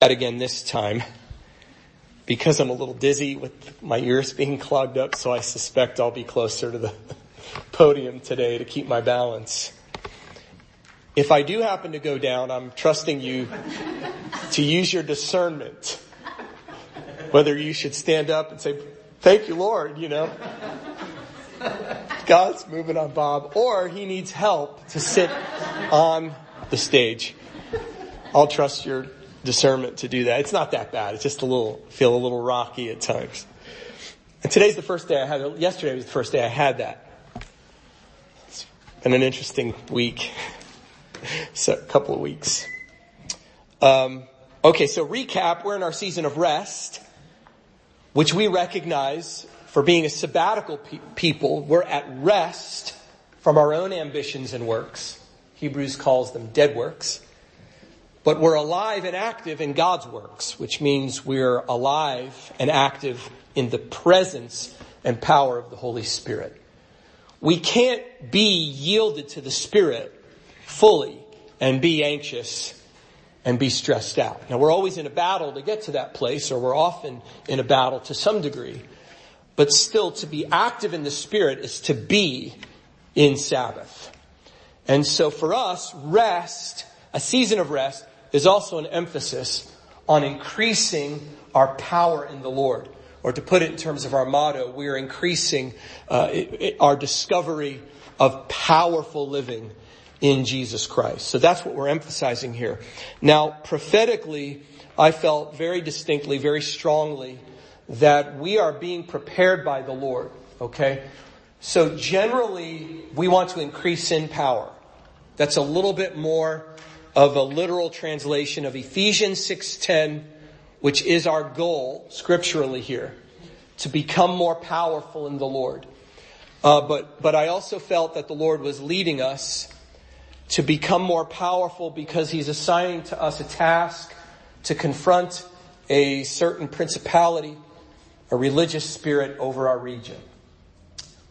again this time because I'm a little dizzy with my ears being clogged up, so I suspect I'll be closer to the podium today to keep my balance. If I do happen to go down, I'm trusting you to use your discernment. Whether you should stand up and say, thank you Lord, you know. God's moving on Bob, or he needs help to sit on the stage. I'll trust your discernment to do that. It's not that bad. It's just a little, feel a little rocky at times. And today's the first day I had. Yesterday was the first day I had that. It's been an interesting week. so, a couple of weeks. Um, okay, so recap, we're in our season of rest, which we recognize for being a sabbatical pe- people. We're at rest from our own ambitions and works. Hebrews calls them dead works. But we're alive and active in God's works, which means we're alive and active in the presence and power of the Holy Spirit. We can't be yielded to the Spirit fully and be anxious and be stressed out. Now we're always in a battle to get to that place, or we're often in a battle to some degree. But still to be active in the Spirit is to be in Sabbath. And so for us, rest, a season of rest, is also an emphasis on increasing our power in the Lord. Or to put it in terms of our motto, we are increasing uh, it, it, our discovery of powerful living in Jesus Christ. So that's what we're emphasizing here. Now, prophetically, I felt very distinctly, very strongly that we are being prepared by the Lord. Okay? So generally, we want to increase in power. That's a little bit more of a literal translation of Ephesians 6.10, which is our goal scripturally here, to become more powerful in the Lord. Uh, but, but I also felt that the Lord was leading us to become more powerful because He's assigning to us a task to confront a certain principality, a religious spirit over our region.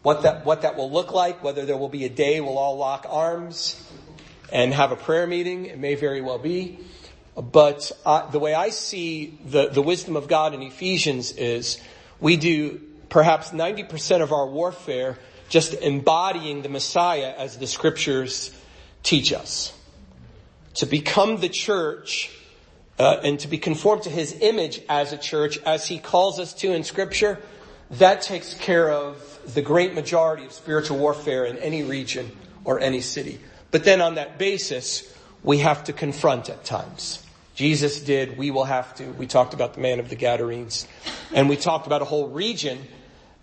What that, what that will look like, whether there will be a day we'll all lock arms, and have a prayer meeting. It may very well be. But uh, the way I see the, the wisdom of God in Ephesians is we do perhaps 90% of our warfare just embodying the Messiah as the scriptures teach us. To become the church uh, and to be conformed to his image as a church as he calls us to in scripture, that takes care of the great majority of spiritual warfare in any region or any city. But then on that basis, we have to confront at times. Jesus did, we will have to. We talked about the man of the Gadarenes. And we talked about a whole region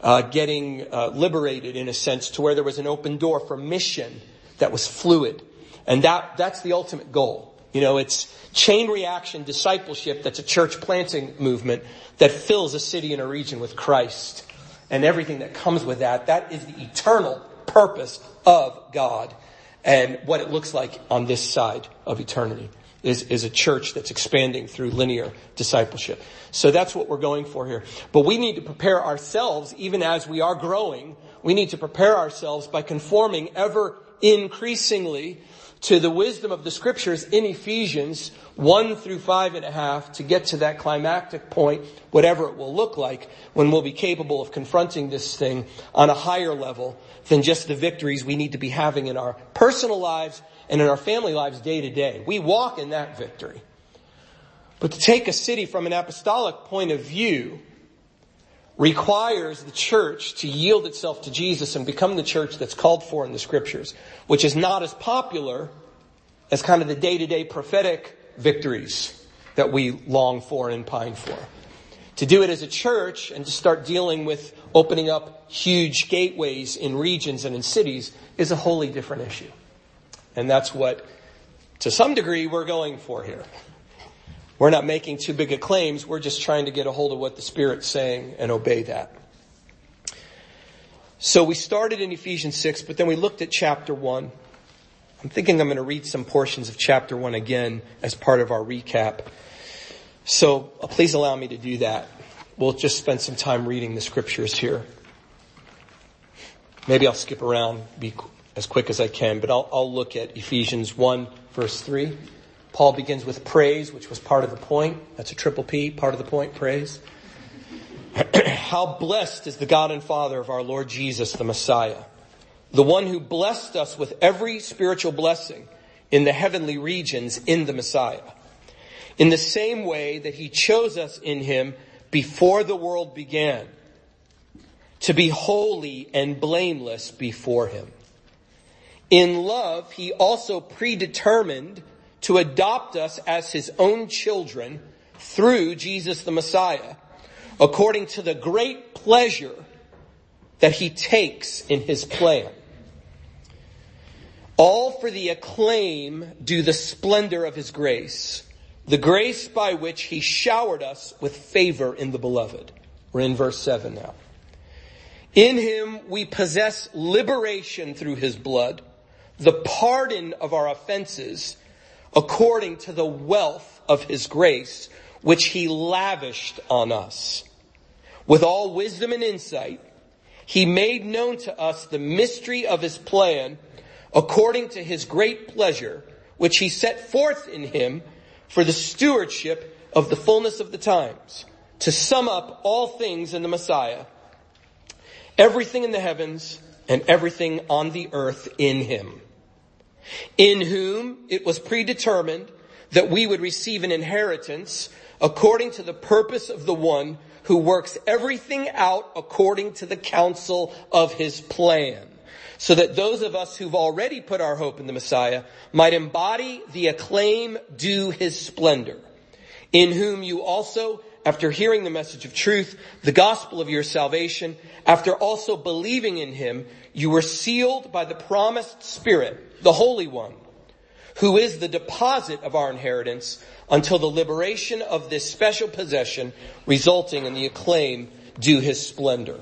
uh, getting uh, liberated in a sense to where there was an open door for mission that was fluid. And that, that's the ultimate goal. You know, it's chain reaction discipleship that's a church planting movement that fills a city and a region with Christ and everything that comes with that. That is the eternal purpose of God and what it looks like on this side of eternity is, is a church that's expanding through linear discipleship. So that's what we're going for here. But we need to prepare ourselves, even as we are growing, we need to prepare ourselves by conforming ever increasingly to the wisdom of the scriptures in Ephesians 1 through five and a half to get to that climactic point, whatever it will look like, when we'll be capable of confronting this thing on a higher level than just the victories we need to be having in our personal lives and in our family lives day to day. We walk in that victory. But to take a city from an apostolic point of view requires the church to yield itself to Jesus and become the church that's called for in the scriptures, which is not as popular as kind of the day-to-day prophetic victories that we long for and pine for. To do it as a church and to start dealing with opening up huge gateways in regions and in cities is a wholly different issue. And that's what, to some degree, we're going for here. We're not making too big of claims. We're just trying to get a hold of what the Spirit's saying and obey that. So we started in Ephesians 6, but then we looked at chapter 1. I'm thinking I'm going to read some portions of chapter 1 again as part of our recap. So uh, please allow me to do that. We'll just spend some time reading the scriptures here. Maybe I'll skip around, be as quick as I can, but I'll, I'll look at Ephesians 1 verse 3 Paul begins with praise, which was part of the point. That's a triple P, part of the point, praise. How blessed is the God and Father of our Lord Jesus, the Messiah, the one who blessed us with every spiritual blessing in the heavenly regions in the Messiah. In the same way that he chose us in him before the world began to be holy and blameless before him. In love, he also predetermined to adopt us as his own children through Jesus the Messiah, according to the great pleasure that he takes in his plan. All for the acclaim due the splendor of his grace, the grace by which he showered us with favor in the beloved. We're in verse 7 now. In him we possess liberation through his blood, the pardon of our offenses, according to the wealth of his grace, which he lavished on us. With all wisdom and insight, he made known to us the mystery of his plan, according to his great pleasure, which he set forth in him for the stewardship of the fullness of the times, to sum up all things in the Messiah, everything in the heavens and everything on the earth in him. In whom it was predetermined that we would receive an inheritance according to the purpose of the one who works everything out according to the counsel of his plan. So that those of us who've already put our hope in the Messiah might embody the acclaim due his splendor. In whom you also after hearing the message of truth, the gospel of your salvation, after also believing in him, you were sealed by the promised Spirit, the Holy One, who is the deposit of our inheritance until the liberation of this special possession resulting in the acclaim due his splendor.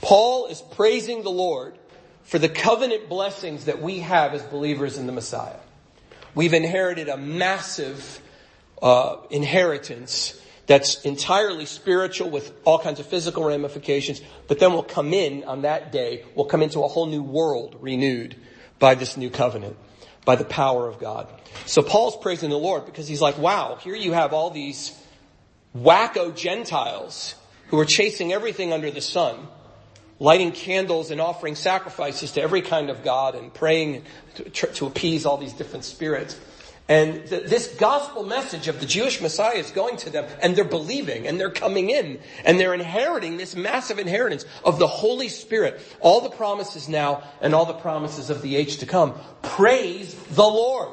Paul is praising the Lord for the covenant blessings that we have as believers in the Messiah. We've inherited a massive uh, inheritance that's entirely spiritual with all kinds of physical ramifications, but then we'll come in on that day, we'll come into a whole new world renewed by this new covenant, by the power of God. So Paul's praising the Lord because he's like, wow, here you have all these wacko Gentiles who are chasing everything under the sun, lighting candles and offering sacrifices to every kind of God and praying to, to appease all these different spirits. And th- this gospel message of the Jewish Messiah is going to them and they're believing and they're coming in and they're inheriting this massive inheritance of the Holy Spirit. All the promises now and all the promises of the age to come. Praise the Lord.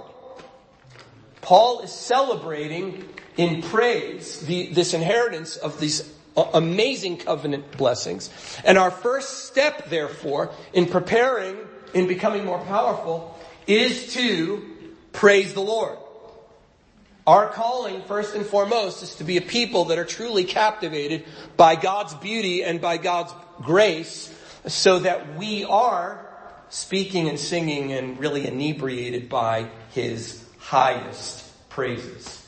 Paul is celebrating in praise the, this inheritance of these amazing covenant blessings. And our first step, therefore, in preparing, in becoming more powerful, is to Praise the Lord. Our calling, first and foremost, is to be a people that are truly captivated by God's beauty and by God's grace so that we are speaking and singing and really inebriated by His highest praises.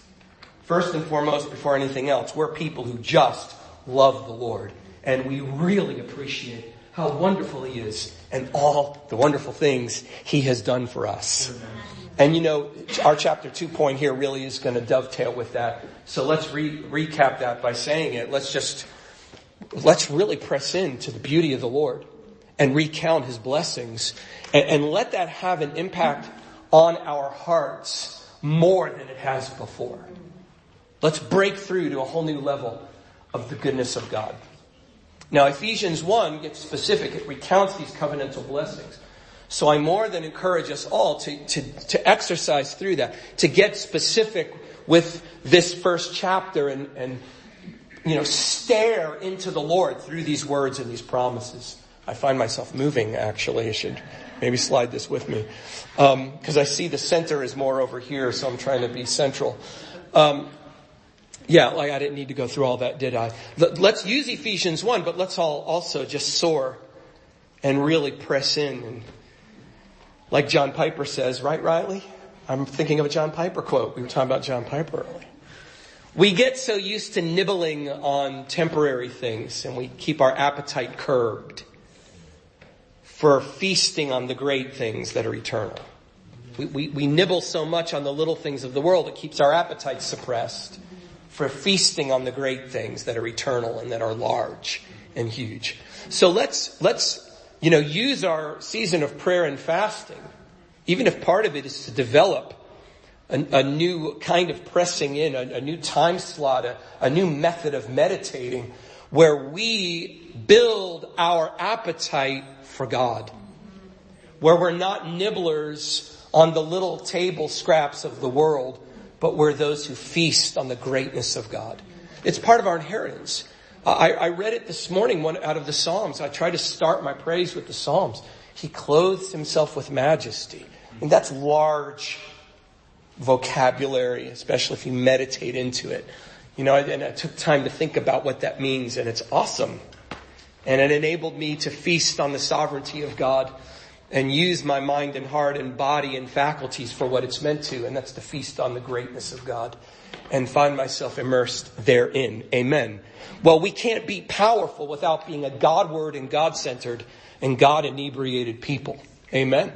First and foremost, before anything else, we're people who just love the Lord and we really appreciate how wonderful He is and all the wonderful things He has done for us. And you know, our chapter two point here really is going to dovetail with that. So let's re- recap that by saying it. Let's just, let's really press into the beauty of the Lord and recount his blessings and, and let that have an impact on our hearts more than it has before. Let's break through to a whole new level of the goodness of God. Now Ephesians 1 gets specific. It recounts these covenantal blessings. So I more than encourage us all to, to, to exercise through that, to get specific with this first chapter and, and, you know, stare into the Lord through these words and these promises. I find myself moving actually. I should maybe slide this with me. Um, cause I see the center is more over here, so I'm trying to be central. Um, yeah, like I didn't need to go through all that, did I? Let's use Ephesians 1, but let's all also just soar and really press in and like John Piper says, right, Riley? I'm thinking of a John Piper quote. We were talking about John Piper earlier. We get so used to nibbling on temporary things and we keep our appetite curbed for feasting on the great things that are eternal. We, we, we nibble so much on the little things of the world, it keeps our appetites suppressed for feasting on the great things that are eternal and that are large and huge. So let's, let's, you know, use our season of prayer and fasting, even if part of it is to develop a, a new kind of pressing in, a, a new time slot, a, a new method of meditating where we build our appetite for God. Where we're not nibblers on the little table scraps of the world, but we're those who feast on the greatness of God. It's part of our inheritance. I, I read it this morning, one out of the Psalms. I try to start my praise with the Psalms. He clothes himself with majesty. And that's large vocabulary, especially if you meditate into it. You know, and I took time to think about what that means, and it's awesome. And it enabled me to feast on the sovereignty of God and use my mind and heart and body and faculties for what it's meant to, and that's to feast on the greatness of God and find myself immersed therein. Amen. Well, we can't be powerful without being a God-ward and God-centered and God-inebriated people. Amen.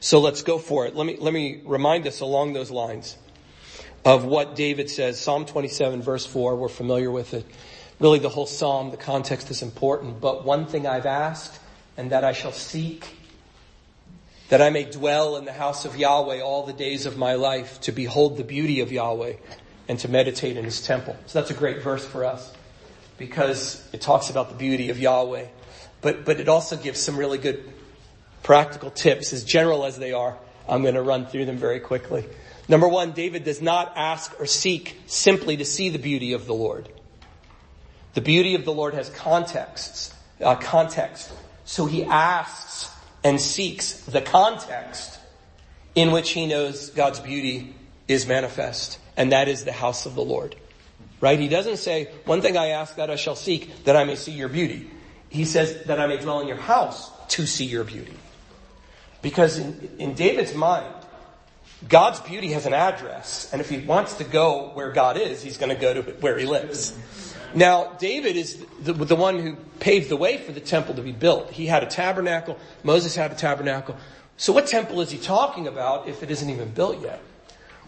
So let's go for it. Let me, let me remind us along those lines of what David says. Psalm 27 verse 4, we're familiar with it. Really the whole psalm, the context is important, but one thing I've asked and that I shall seek, that I may dwell in the house of Yahweh all the days of my life, to behold the beauty of Yahweh and to meditate in his temple. So that's a great verse for us because it talks about the beauty of Yahweh, but, but it also gives some really good practical tips, as general as they are. I'm going to run through them very quickly. Number one, David does not ask or seek simply to see the beauty of the Lord. The beauty of the Lord has contexts, uh, context. So he asks and seeks the context in which he knows God's beauty is manifest, and that is the house of the Lord. Right? He doesn't say, one thing I ask that I shall seek, that I may see your beauty. He says that I may dwell in your house to see your beauty. Because in, in David's mind, God's beauty has an address, and if he wants to go where God is, he's going to go to where he lives. Now, David is the, the, one who paved the way for the temple to be built. He had a tabernacle. Moses had a tabernacle. So what temple is he talking about if it isn't even built yet?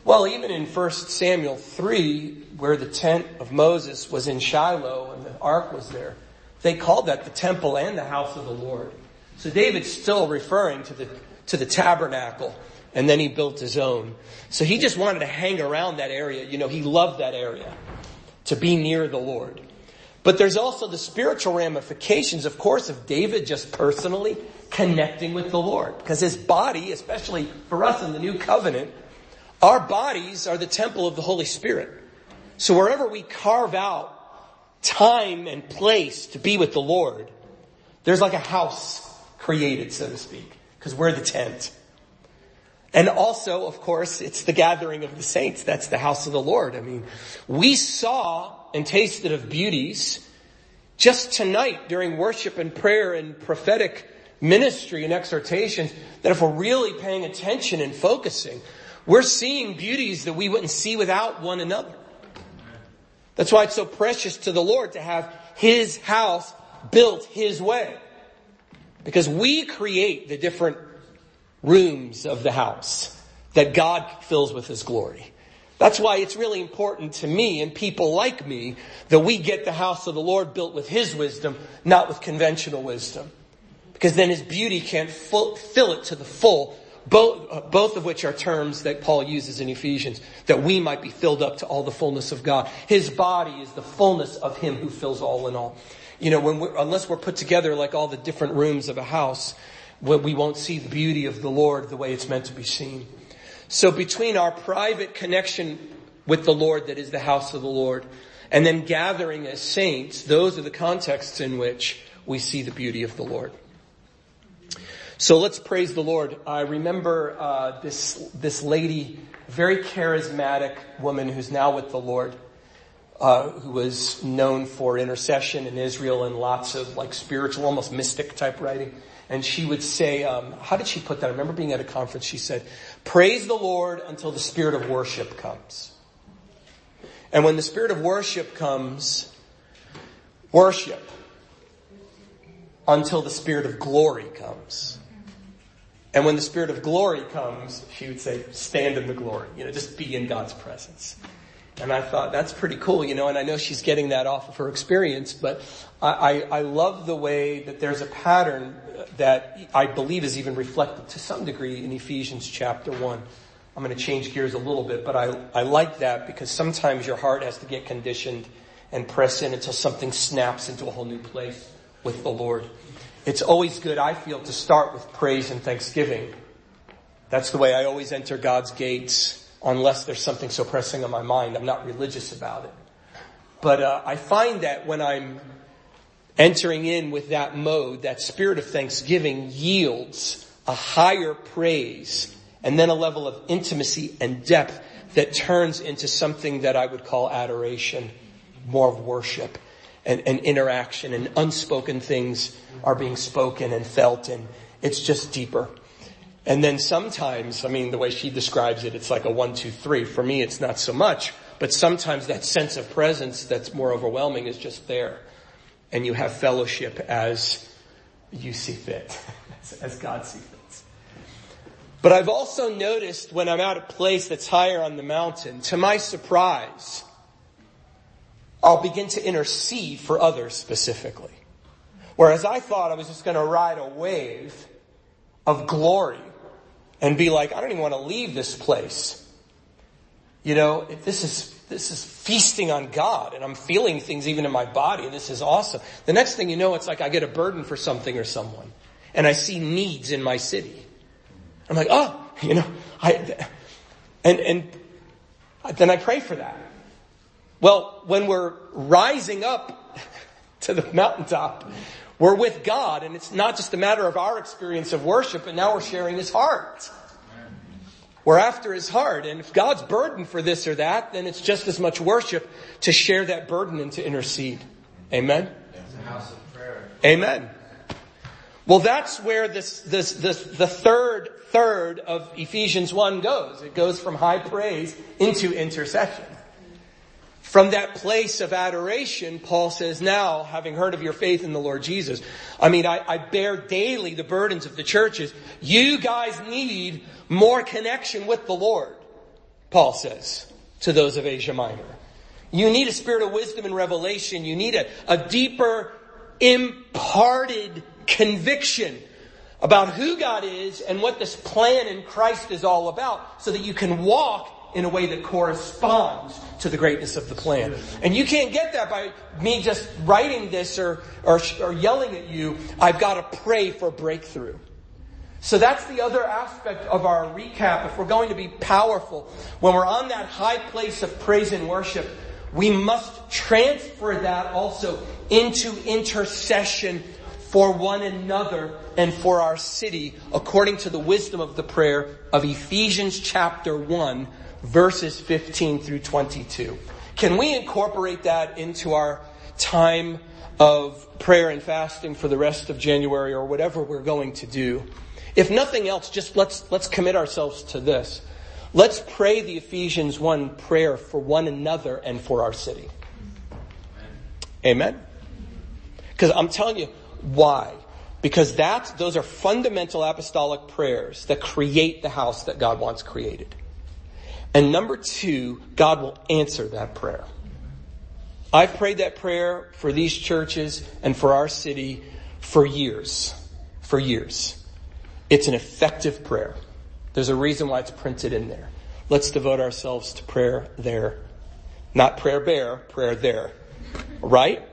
Well, even in 1 Samuel 3, where the tent of Moses was in Shiloh and the ark was there, they called that the temple and the house of the Lord. So David's still referring to the, to the tabernacle and then he built his own. So he just wanted to hang around that area. You know, he loved that area to be near the Lord. But there's also the spiritual ramifications, of course, of David just personally connecting with the Lord. Because his body, especially for us in the new covenant, our bodies are the temple of the Holy Spirit. So wherever we carve out time and place to be with the Lord, there's like a house created, so to speak, because we're the tent. And also, of course, it's the gathering of the saints. That's the house of the Lord. I mean, we saw and tasted of beauties just tonight during worship and prayer and prophetic ministry and exhortations that if we're really paying attention and focusing, we're seeing beauties that we wouldn't see without one another. That's why it's so precious to the Lord to have His house built His way. Because we create the different rooms of the house that God fills with His glory. That's why it's really important to me and people like me that we get the house of the Lord built with His wisdom, not with conventional wisdom. Because then His beauty can't fill it to the full, both, both of which are terms that Paul uses in Ephesians, that we might be filled up to all the fullness of God. His body is the fullness of Him who fills all in all. You know, when we're, unless we're put together like all the different rooms of a house, we won't see the beauty of the Lord the way it's meant to be seen. So between our private connection with the Lord that is the house of the Lord and then gathering as saints, those are the contexts in which we see the beauty of the Lord. So let's praise the Lord. I remember uh, this this lady, very charismatic woman who's now with the Lord, uh, who was known for intercession in Israel and lots of like spiritual, almost mystic type writing and she would say, um, how did she put that? I remember being at a conference. She said, "Praise the Lord until the spirit of worship comes." And when the spirit of worship comes, worship until the spirit of glory comes. And when the Spirit of glory comes, she would say, stand in the glory. You know, just be in God's presence. And I thought, that's pretty cool, you know, and I know she's getting that off of her experience, but I, I, I love the way that there's a pattern that I believe is even reflected to some degree in Ephesians chapter 1. I'm going to change gears a little bit, but I, I like that because sometimes your heart has to get conditioned and press in until something snaps into a whole new place with the Lord. It's always good, I feel, to start with praise and thanksgiving. That's the way I always enter God's gates unless there's something so pressing on my mind. I'm not religious about it. But uh, I find that when I'm entering in with that mode, that spirit of thanksgiving yields a higher praise and then a level of intimacy and depth that turns into something that I would call adoration, more of worship and, and interaction and unspoken things are being spoken and felt and it's just deeper. And then sometimes, I mean, the way she describes it, it's like a one, two, three. For me, it's not so much, but sometimes that sense of presence that's more overwhelming is just there. And you have fellowship as you see fit, as God sees fit. But I've also noticed when I'm at a place that's higher on the mountain, to my surprise, I'll begin to intercede for others specifically. Whereas I thought I was just going to ride a wave of glory and be like, I don't even want to leave this place. You know, this is, this is feasting on God and I'm feeling things even in my body this is awesome. The next thing you know, it's like I get a burden for something or someone and I see needs in my city. I'm like, oh, you know, I, and, and then I pray for that. Well, when we're rising up to the mountaintop, we're with God and it's not just a matter of our experience of worship, but now we're sharing His heart. We're after His heart. And if God's burden for this or that, then it's just as much worship to share that burden and to intercede. Amen? Amen. Well, that's where this, this, this, the third third of Ephesians 1 goes. It goes from high praise into intercession. From that place of adoration, Paul says, now, having heard of your faith in the Lord Jesus, I mean, I, I bear daily the burdens of the churches. You guys need more connection with the Lord, Paul says to those of Asia Minor. You need a spirit of wisdom and revelation. You need a, a deeper imparted conviction about who God is and what this plan in Christ is all about so that you can walk in a way that corresponds to the greatness of the plan. And you can't get that by me just writing this or, or, or yelling at you. I've got to pray for breakthrough. So that's the other aspect of our recap. If we're going to be powerful, when we're on that high place of praise and worship, we must transfer that also into intercession for one another and for our city according to the wisdom of the prayer of Ephesians chapter 1 verses 15 through 22. Can we incorporate that into our time of prayer and fasting for the rest of January or whatever we're going to do? If nothing else, just let's, let's commit ourselves to this. Let's pray the Ephesians 1 prayer for one another and for our city. Amen? Because I'm telling you, why? Because that, those are fundamental apostolic prayers that create the house that God wants created. And number two, God will answer that prayer. I've prayed that prayer for these churches and for our city for years. For years. It's an effective prayer. There's a reason why it's printed in there. Let's devote ourselves to prayer there. Not prayer bear, prayer there. Right?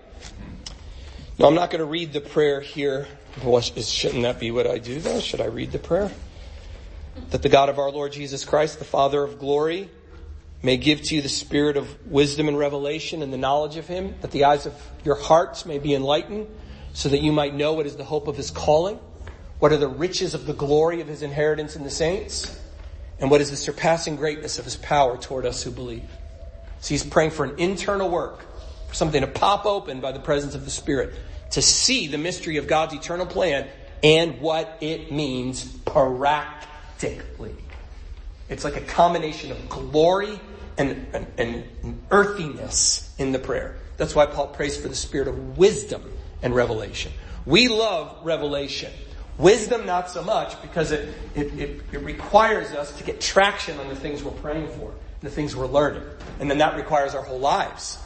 Now I'm not going to read the prayer here. Well, shouldn't that be what I do though? Should I read the prayer? That the God of our Lord Jesus Christ, the Father of glory, may give to you the spirit of wisdom and revelation and the knowledge of Him, that the eyes of your hearts may be enlightened, so that you might know what is the hope of His calling, what are the riches of the glory of His inheritance in the saints, and what is the surpassing greatness of His power toward us who believe. So he's praying for an internal work, for something to pop open by the presence of the Spirit, to see the mystery of God's eternal plan and what it means practically It's like a combination of glory and, and, and earthiness in the prayer. That's why Paul prays for the spirit of wisdom and revelation. We love revelation. Wisdom, not so much, because it, it, it, it, requires us to get traction on the things we're praying for, the things we're learning. And then that requires our whole lives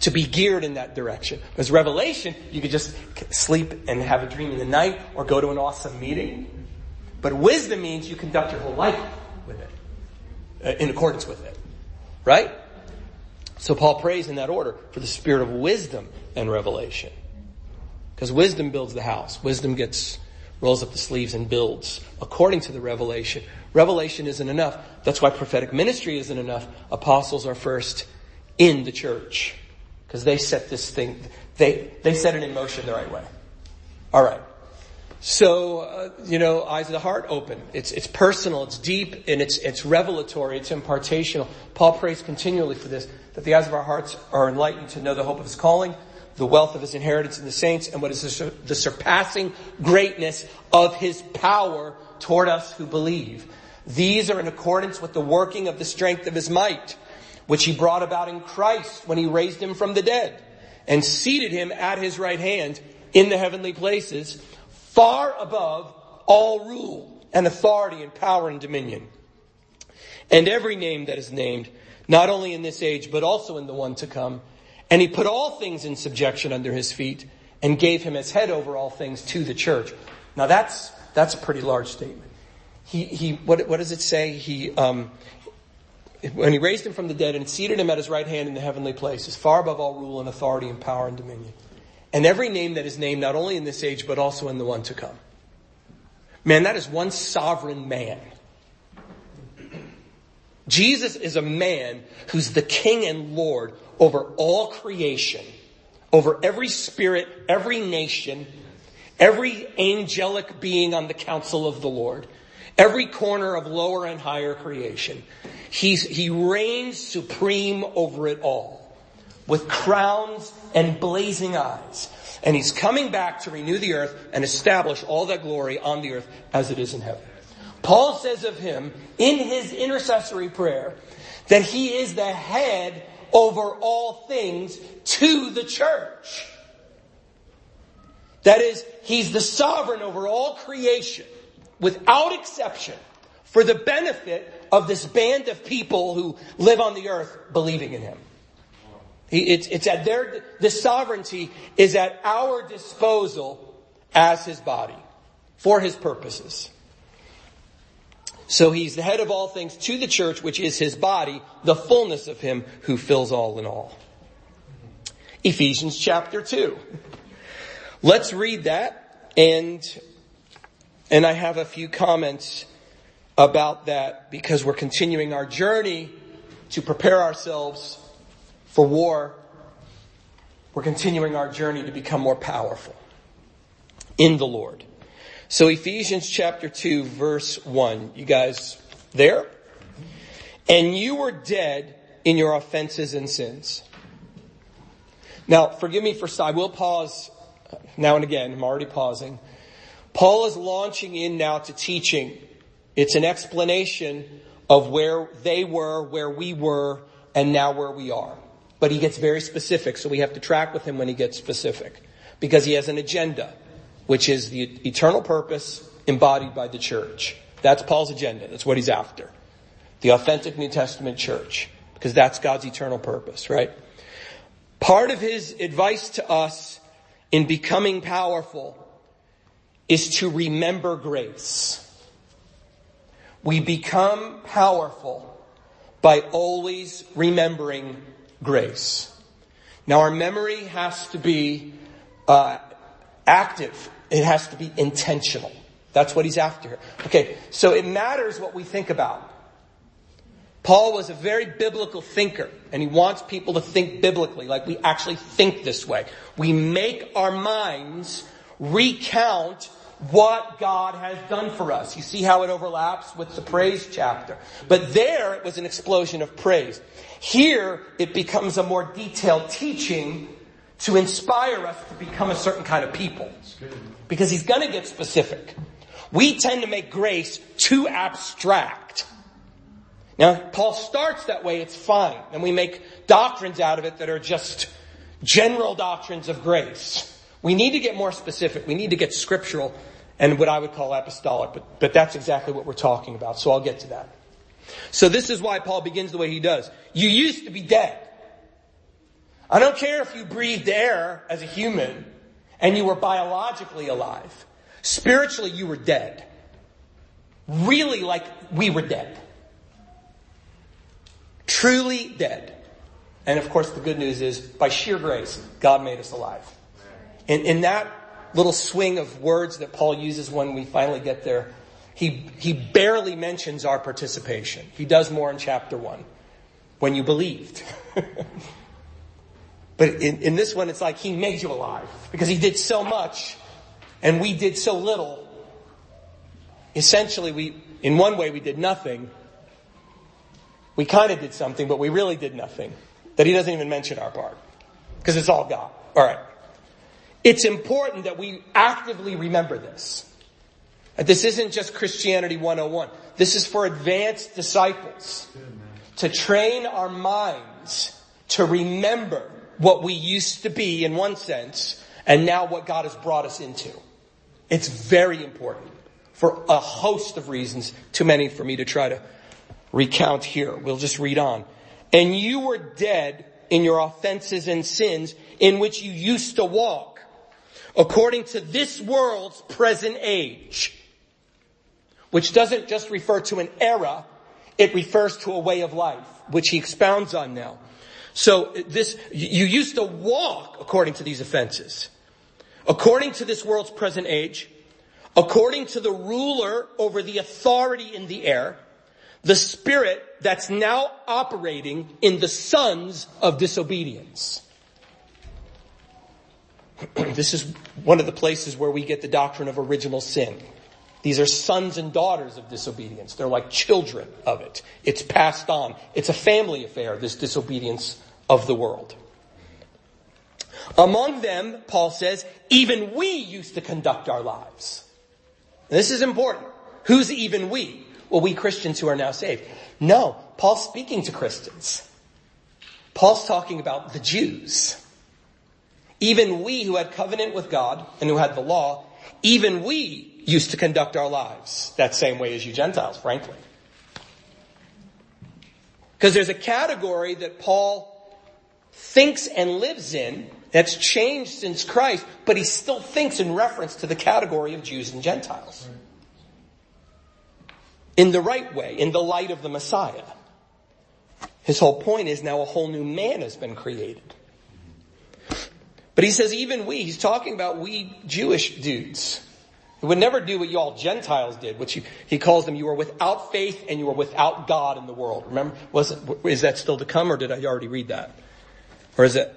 to be geared in that direction. Because revelation, you could just sleep and have a dream in the night or go to an awesome meeting. But wisdom means you conduct your whole life with it, uh, in accordance with it. Right? So Paul prays in that order for the spirit of wisdom and revelation. Because wisdom builds the house. Wisdom gets rolls up the sleeves and builds according to the revelation. Revelation isn't enough. That's why prophetic ministry isn't enough. Apostles are first in the church because they set this thing, they, they set it in motion the right way. All right. So, uh, you know, eyes of the heart open. It's, it's personal, it's deep, and it's, it's revelatory, it's impartational. Paul prays continually for this, that the eyes of our hearts are enlightened to know the hope of his calling, the wealth of his inheritance in the saints, and what is the, the surpassing greatness of his power toward us who believe. These are in accordance with the working of the strength of his might, which he brought about in Christ when he raised him from the dead and seated him at his right hand in the heavenly places, far above all rule and authority and power and dominion. And every name that is named, not only in this age, but also in the one to come, and he put all things in subjection under his feet and gave him as head over all things to the church. Now that's, that's a pretty large statement. He, he, what, what does it say? He, um, when he raised him from the dead and seated him at his right hand in the heavenly places, far above all rule and authority and power and dominion. And every name that is named not only in this age, but also in the one to come. Man, that is one sovereign man. Jesus is a man who's the king and lord over all creation, over every spirit, every nation, every angelic being on the council of the Lord, every corner of lower and higher creation. He's, he reigns supreme over it all with crowns and blazing eyes. And he's coming back to renew the earth and establish all that glory on the earth as it is in heaven. Paul says of him in his intercessory prayer that he is the head over all things to the church. That is, he's the sovereign over all creation without exception for the benefit of this band of people who live on the earth believing in him. It's, it's at their, the sovereignty is at our disposal as his body for his purposes. So he's the head of all things to the church, which is his body, the fullness of him who fills all in all. Ephesians chapter 2. Let's read that and, and I have a few comments about that because we're continuing our journey to prepare ourselves for war. We're continuing our journey to become more powerful in the Lord. So Ephesians chapter 2 verse 1. You guys there? And you were dead in your offenses and sins. Now, forgive me for, I will pause now and again. I'm already pausing. Paul is launching in now to teaching. It's an explanation of where they were, where we were, and now where we are. But he gets very specific, so we have to track with him when he gets specific. Because he has an agenda which is the eternal purpose embodied by the church. That's Paul's agenda. That's what he's after. The authentic New Testament church. Because that's God's eternal purpose, right? Part of his advice to us in becoming powerful is to remember grace. We become powerful by always remembering grace. Now our memory has to be uh, active. It has to be intentional. That's what he's after. Okay, so it matters what we think about. Paul was a very biblical thinker, and he wants people to think biblically, like we actually think this way. We make our minds recount what God has done for us. You see how it overlaps with the praise chapter. But there it was an explosion of praise. Here it becomes a more detailed teaching to inspire us to become a certain kind of people. Because he's gonna get specific. We tend to make grace too abstract. Now, Paul starts that way, it's fine. And we make doctrines out of it that are just general doctrines of grace. We need to get more specific. We need to get scriptural and what I would call apostolic, but, but that's exactly what we're talking about, so I'll get to that. So this is why Paul begins the way he does. You used to be dead. I don't care if you breathed air as a human and you were biologically alive. Spiritually, you were dead. Really like we were dead. Truly dead. And of course, the good news is by sheer grace, God made us alive. In, in that little swing of words that Paul uses when we finally get there, he, he barely mentions our participation. He does more in chapter one. When you believed. but in, in this one, it's like he made you alive because he did so much and we did so little. Essentially, we, in one way, we did nothing. We kind of did something, but we really did nothing. That he doesn't even mention our part. Because it's all God. Alright. It's important that we actively remember this. This isn't just Christianity 101. This is for advanced disciples. To train our minds to remember what we used to be in one sense and now what God has brought us into. It's very important for a host of reasons, too many for me to try to recount here. We'll just read on. And you were dead in your offenses and sins in which you used to walk according to this world's present age which doesn't just refer to an era, it refers to a way of life, which he expounds on now. So this, you used to walk according to these offenses. According to this world's present age, according to the ruler over the authority in the air, the spirit that's now operating in the sons of disobedience. this is one of the places where we get the doctrine of original sin. These are sons and daughters of disobedience. They're like children of it. It's passed on. It's a family affair, this disobedience of the world. Among them, Paul says, even we used to conduct our lives. this is important. Who's even we? Well, we Christians who are now saved. No, Paul's speaking to Christians. Paul's talking about the Jews. Even we who had covenant with God and who had the law, even we used to conduct our lives that same way as you Gentiles, frankly. Because there's a category that Paul thinks and lives in that's changed since Christ, but he still thinks in reference to the category of Jews and Gentiles. In the right way, in the light of the Messiah. His whole point is now a whole new man has been created. But he says even we, he's talking about we Jewish dudes. He would never do what you all Gentiles did, which he, calls them, you are without faith and you are without God in the world. Remember, was it, is that still to come or did I already read that? Or is it,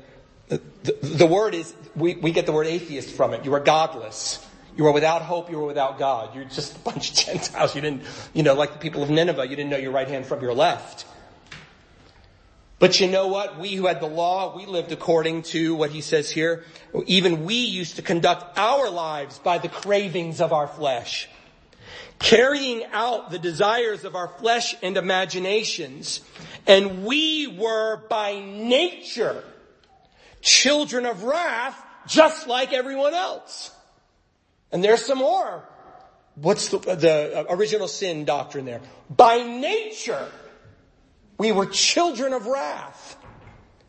the, the word is, we, we get the word atheist from it. You are godless. You are without hope. You are without God. You're just a bunch of Gentiles. You didn't, you know, like the people of Nineveh, you didn't know your right hand from your left. But you know what? We who had the law, we lived according to what he says here. Even we used to conduct our lives by the cravings of our flesh. Carrying out the desires of our flesh and imaginations. And we were by nature children of wrath just like everyone else. And there's some more. What's the, the uh, original sin doctrine there? By nature, we were children of wrath.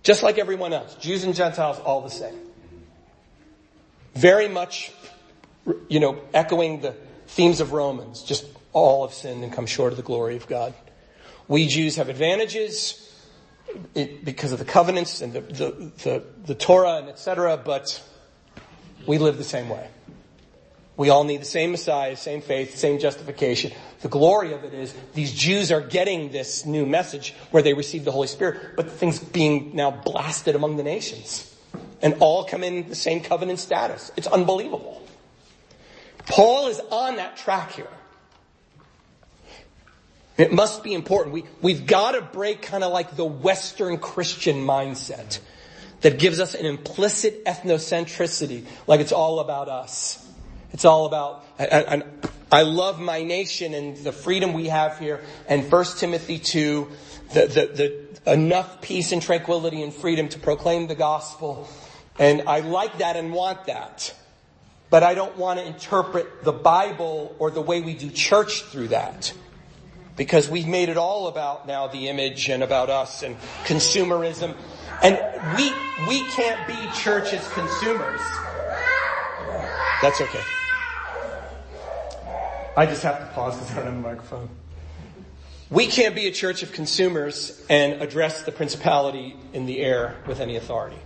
Just like everyone else. Jews and Gentiles, all the same. Very much, you know, echoing the themes of Romans. Just all have sinned and come short of the glory of God. We Jews have advantages because of the covenants and the, the, the, the Torah and etc., but we live the same way. We all need the same Messiah, same faith, same justification. The glory of it is these Jews are getting this new message where they receive the Holy Spirit, but the thing's being now blasted among the nations. And all come in the same covenant status. It's unbelievable. Paul is on that track here. It must be important. We, we've got to break kind of like the Western Christian mindset that gives us an implicit ethnocentricity, like it's all about us. It's all about, and I love my nation and the freedom we have here. And 1 Timothy 2, the, the, the enough peace and tranquility and freedom to proclaim the gospel. And I like that and want that. but I don't want to interpret the Bible or the way we do church through that. Because we've made it all about now the image and about us and consumerism. And we, we can't be church as consumers. That's okay. I just have to pause because I don't have a microphone. We can't be a church of consumers and address the principality in the air with any authority.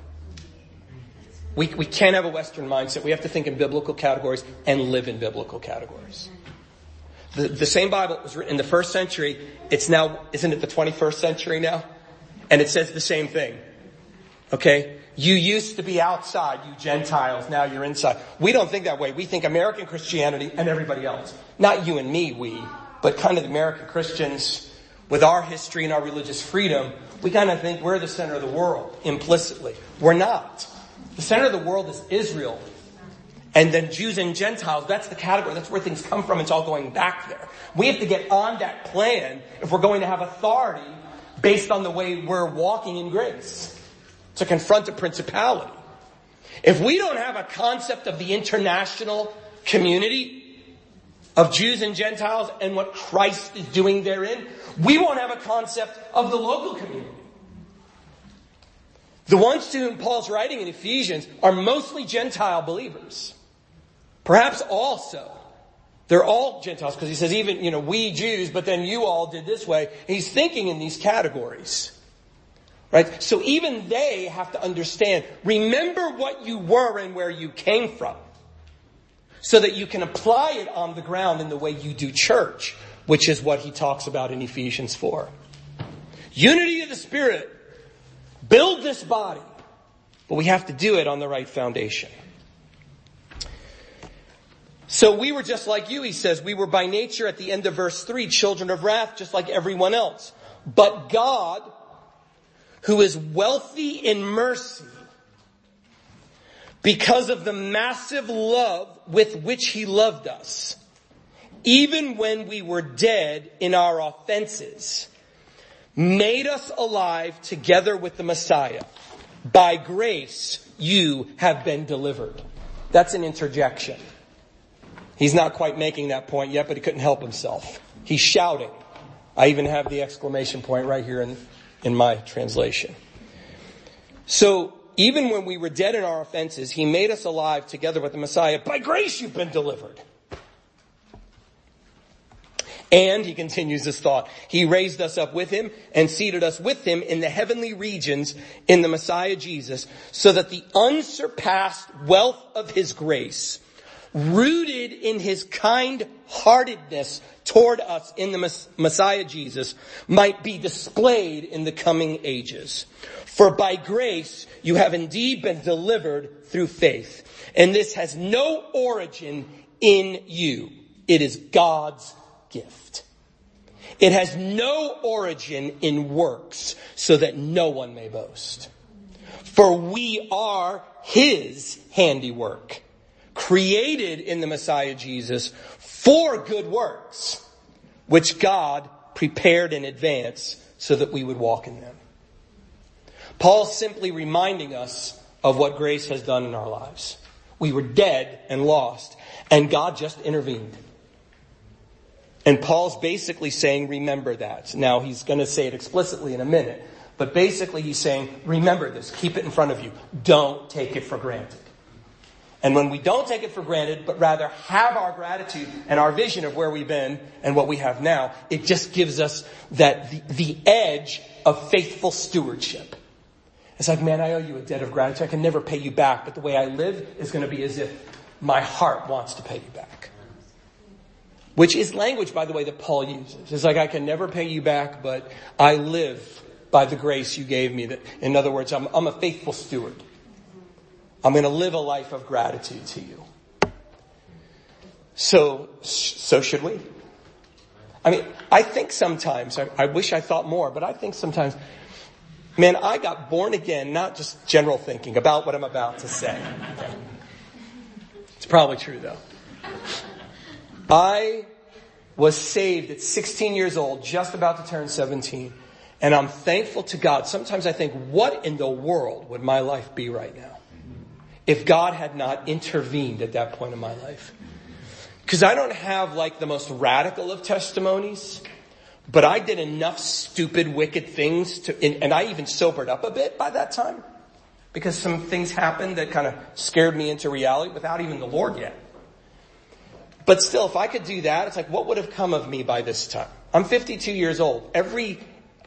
We, we can't have a Western mindset. We have to think in biblical categories and live in biblical categories. The, the same Bible was written in the first century. It's now, isn't it the 21st century now? And it says the same thing. Okay? You used to be outside, you Gentiles, now you're inside. We don't think that way. We think American Christianity and everybody else. Not you and me, we, but kind of the American Christians with our history and our religious freedom, we kind of think we're the center of the world implicitly. We're not. The center of the world is Israel. And then Jews and Gentiles, that's the category. That's where things come from. It's all going back there. We have to get on that plan if we're going to have authority based on the way we're walking in grace to confront a principality. If we don't have a concept of the international community of Jews and Gentiles and what Christ is doing therein, we won't have a concept of the local community. The ones to whom Paul's writing in Ephesians are mostly Gentile believers. Perhaps also. They're all Gentiles because he says even, you know, we Jews, but then you all did this way. He's thinking in these categories. Right? So even they have to understand, remember what you were and where you came from. So that you can apply it on the ground in the way you do church, which is what he talks about in Ephesians 4. Unity of the Spirit build this body. But we have to do it on the right foundation. So we were just like you, he says. We were by nature at the end of verse 3, children of wrath, just like everyone else. But God, who is wealthy in mercy, because of the massive love with which he loved us, even when we were dead in our offenses, made us alive together with the Messiah. By grace, you have been delivered. That's an interjection. He's not quite making that point yet, but he couldn't help himself. He's shouting. I even have the exclamation point right here in, in my translation. So, even when we were dead in our offenses, he made us alive together with the Messiah. By grace you've been delivered. And, he continues this thought, he raised us up with him and seated us with him in the heavenly regions in the Messiah Jesus, so that the unsurpassed wealth of his grace, rooted in his kind-heartedness toward us in the Messiah Jesus, might be displayed in the coming ages. For by grace you have indeed been delivered through faith. And this has no origin in you. It is God's gift. It has no origin in works so that no one may boast. For we are His handiwork, created in the Messiah Jesus for good works, which God prepared in advance so that we would walk in them. Paul's simply reminding us of what grace has done in our lives. We were dead and lost, and God just intervened. And Paul's basically saying, remember that. Now he's going to say it explicitly in a minute. But basically he's saying, remember this. Keep it in front of you. Don't take it for granted. And when we don't take it for granted, but rather have our gratitude and our vision of where we've been and what we have now, it just gives us that the, the edge of faithful stewardship. It's like, man, I owe you a debt of gratitude. I can never pay you back, but the way I live is going to be as if my heart wants to pay you back. Which is language, by the way, that Paul uses. It's like, I can never pay you back, but I live by the grace you gave me. That, in other words, I'm, I'm a faithful steward. I'm going to live a life of gratitude to you. So, so should we? I mean, I think sometimes, I, I wish I thought more, but I think sometimes, man, I got born again, not just general thinking about what I'm about to say. It's probably true though. I was saved at 16 years old, just about to turn 17. And I'm thankful to God. Sometimes I think, what in the world would my life be right now? if God had not intervened at that point in my life. Cause I don't have like the most radical of testimonies, but I did enough stupid, wicked things to, and I even sobered up a bit by that time because some things happened that kind of scared me into reality without even the Lord yet. But still, if I could do that, it's like, what would have come of me by this time? I'm 52 years old. Every,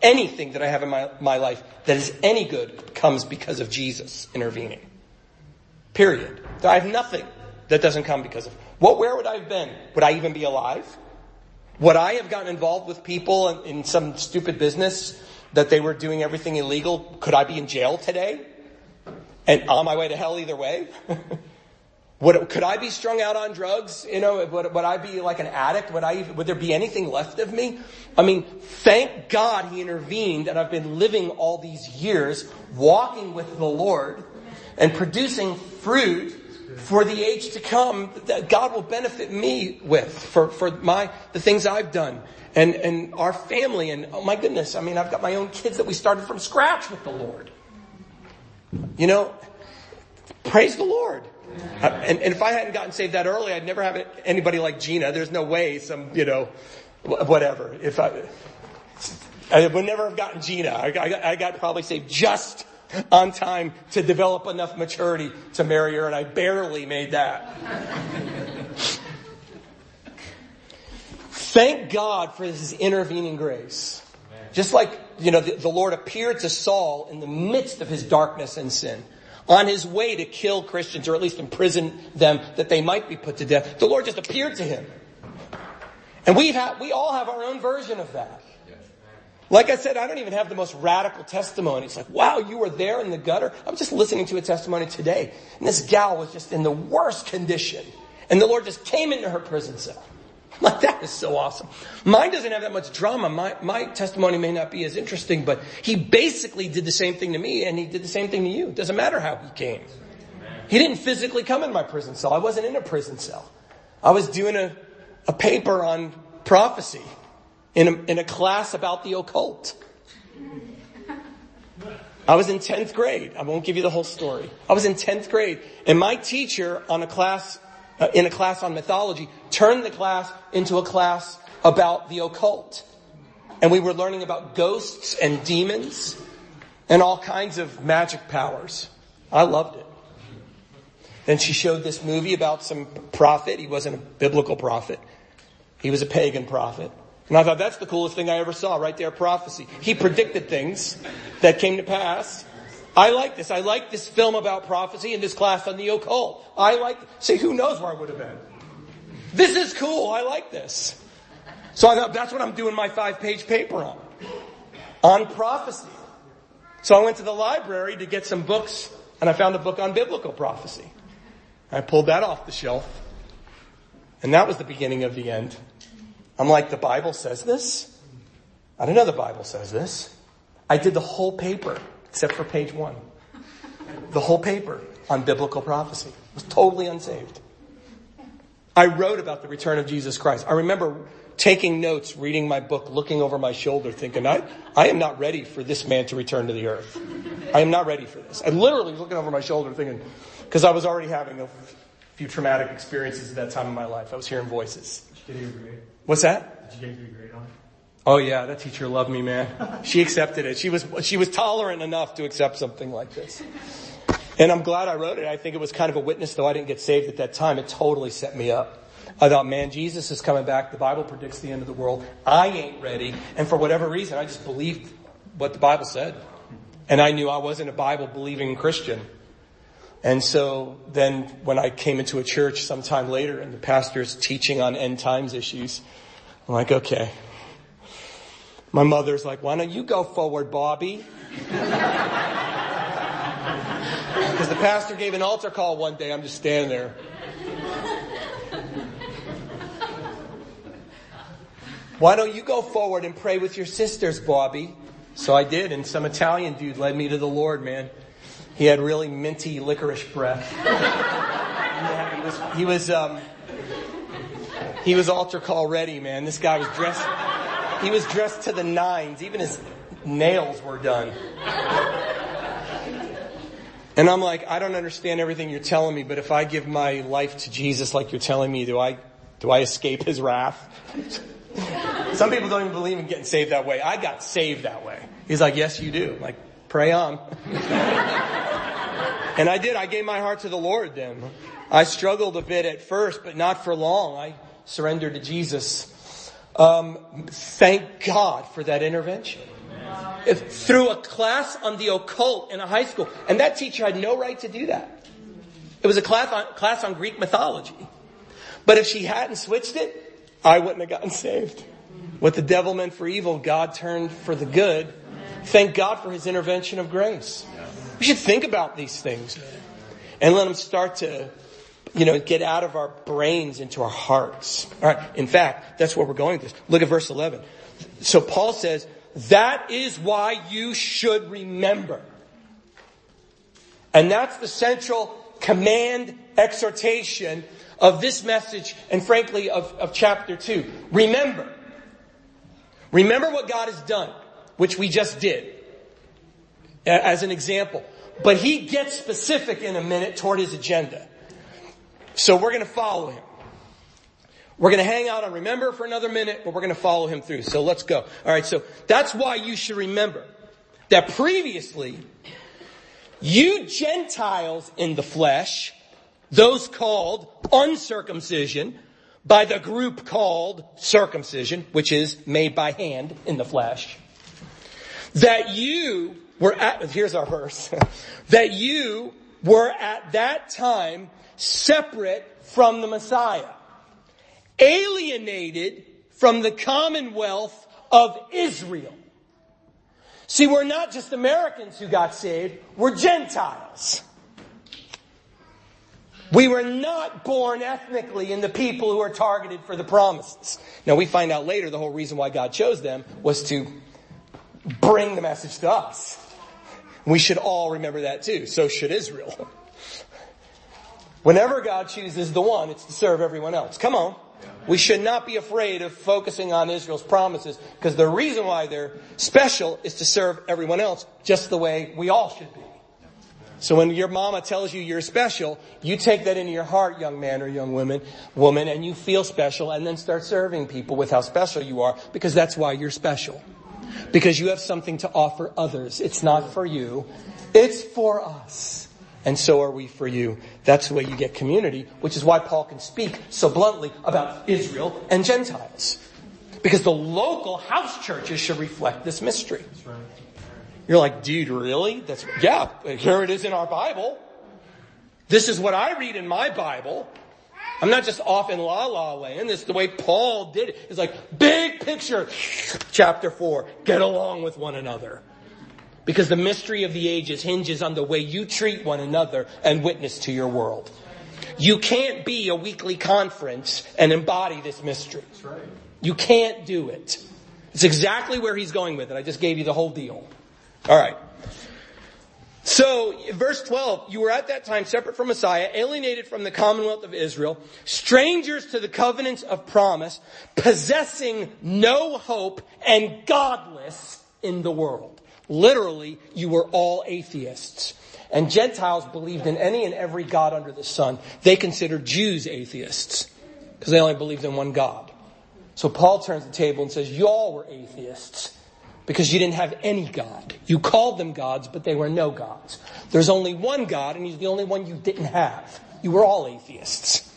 anything that I have in my, my life that is any good comes because of Jesus intervening. Period. I have nothing that doesn't come because of, what, where would I have been? Would I even be alive? Would I have gotten involved with people in, in some stupid business that they were doing everything illegal? Could I be in jail today? And on my way to hell either way? Would, could I be strung out on drugs? You know, would, would I be like an addict? Would I, would there be anything left of me? I mean, thank God he intervened and I've been living all these years walking with the Lord and producing fruit for the age to come that God will benefit me with for, for my, the things I've done and, and our family. And oh my goodness, I mean, I've got my own kids that we started from scratch with the Lord. You know, praise the Lord. Uh, and, and, if I hadn't gotten saved that early, I'd never have anybody like Gina. There's no way some, you know, whatever. If I, I would never have gotten Gina. I, I, I got probably saved just on time to develop enough maturity to marry her, and I barely made that. Thank God for his intervening grace. Just like, you know, the, the Lord appeared to Saul in the midst of his darkness and sin on his way to kill Christians or at least imprison them that they might be put to death. The Lord just appeared to him. And we've had, we all have our own version of that. Like I said, I don't even have the most radical testimony. It's like, wow, you were there in the gutter. I'm just listening to a testimony today, and this gal was just in the worst condition. And the Lord just came into her prison cell. Like, that is so awesome. Mine doesn't have that much drama. My, my testimony may not be as interesting, but he basically did the same thing to me and he did the same thing to you. It doesn't matter how he came. He didn't physically come in my prison cell. I wasn't in a prison cell. I was doing a, a paper on prophecy in a, in a class about the occult. I was in 10th grade. I won't give you the whole story. I was in 10th grade and my teacher on a class uh, in a class on mythology, turned the class into a class about the occult. And we were learning about ghosts and demons and all kinds of magic powers. I loved it. Then she showed this movie about some prophet. He wasn't a biblical prophet. He was a pagan prophet. And I thought that's the coolest thing I ever saw right there, prophecy. He predicted things that came to pass I like this. I like this film about prophecy and this class on the occult. I like, see, who knows where I would have been. This is cool. I like this. So I thought that's what I'm doing my five page paper on. On prophecy. So I went to the library to get some books and I found a book on biblical prophecy. I pulled that off the shelf. And that was the beginning of the end. I'm like, the Bible says this? I don't know the Bible says this. I did the whole paper except for page one. The whole paper on biblical prophecy was totally unsaved. I wrote about the return of Jesus Christ. I remember taking notes, reading my book, looking over my shoulder, thinking, I, I am not ready for this man to return to the earth. I am not ready for this. I literally was looking over my shoulder thinking, because I was already having a few traumatic experiences at that time in my life. I was hearing voices. What's that? Did you get your grade on? Oh yeah, that teacher loved me, man. She accepted it. She was, she was tolerant enough to accept something like this. And I'm glad I wrote it. I think it was kind of a witness, though I didn't get saved at that time. It totally set me up. I thought, man, Jesus is coming back. The Bible predicts the end of the world. I ain't ready. And for whatever reason, I just believed what the Bible said. And I knew I wasn't a Bible believing Christian. And so then when I came into a church sometime later and the pastor pastor's teaching on end times issues, I'm like, okay, my mother's like, why don't you go forward, Bobby? Because the pastor gave an altar call one day. I'm just standing there. Why don't you go forward and pray with your sisters, Bobby? So I did, and some Italian dude led me to the Lord, man. He had really minty licorice breath. yeah, he was, he was, um, he was altar call ready, man. This guy was dressed, he was dressed to the nines. Even his nails were done. And I'm like, I don't understand everything you're telling me, but if I give my life to Jesus like you're telling me, do I, do I escape his wrath? Some people don't even believe in getting saved that way. I got saved that way. He's like, yes, you do. I'm like, pray on. and I did. I gave my heart to the Lord then. I struggled a bit at first, but not for long. I surrendered to Jesus. Um, thank God for that intervention. If, through a class on the occult in a high school, and that teacher had no right to do that. It was a class on, class on Greek mythology. But if she hadn't switched it, I wouldn't have gotten saved. What the devil meant for evil, God turned for the good. Thank God for his intervention of grace. We should think about these things and let them start to, you know, get out of our brains into our hearts. All right. In fact, that's where we're going with this. Look at verse 11. So Paul says, that is why you should remember. And that's the central command exhortation of this message and frankly of, of chapter 2. Remember. Remember what God has done, which we just did as an example. But he gets specific in a minute toward his agenda. So we're going to follow him. We're going to hang out on remember for another minute, but we're going to follow him through. So let's go. All right. So that's why you should remember that previously you Gentiles in the flesh, those called uncircumcision by the group called circumcision, which is made by hand in the flesh, that you were at, here's our verse, that you were at that time separate from the Messiah alienated from the commonwealth of Israel. See, we're not just Americans who got saved, we're Gentiles. We were not born ethnically in the people who are targeted for the promises. Now we find out later the whole reason why God chose them was to bring the message to us. We should all remember that too. So should Israel. Whenever God chooses the one, it's to serve everyone else. Come on. We should not be afraid of focusing on Israel's promises because the reason why they're special is to serve everyone else just the way we all should be. So when your mama tells you you're special, you take that into your heart, young man or young woman, woman, and you feel special and then start serving people with how special you are because that's why you're special. Because you have something to offer others. It's not for you. It's for us and so are we for you. That's the way you get community, which is why Paul can speak so bluntly about Israel and Gentiles. Because the local house churches should reflect this mystery. Right. You're like, dude, really? That's, yeah, here it is in our Bible. This is what I read in my Bible. I'm not just off in la la land. This is the way Paul did it. It's like, big picture. Chapter four. Get along with one another. Because the mystery of the ages hinges on the way you treat one another and witness to your world. You can't be a weekly conference and embody this mystery. You can't do it. It's exactly where he's going with it. I just gave you the whole deal. All right. So, verse 12, you were at that time separate from Messiah, alienated from the commonwealth of Israel, strangers to the covenants of promise, possessing no hope, and godless in the world. Literally, you were all atheists. And Gentiles believed in any and every God under the sun. They considered Jews atheists because they only believed in one God. So Paul turns the table and says, y'all were atheists because you didn't have any God. You called them gods, but they were no gods. There's only one God and he's the only one you didn't have. You were all atheists.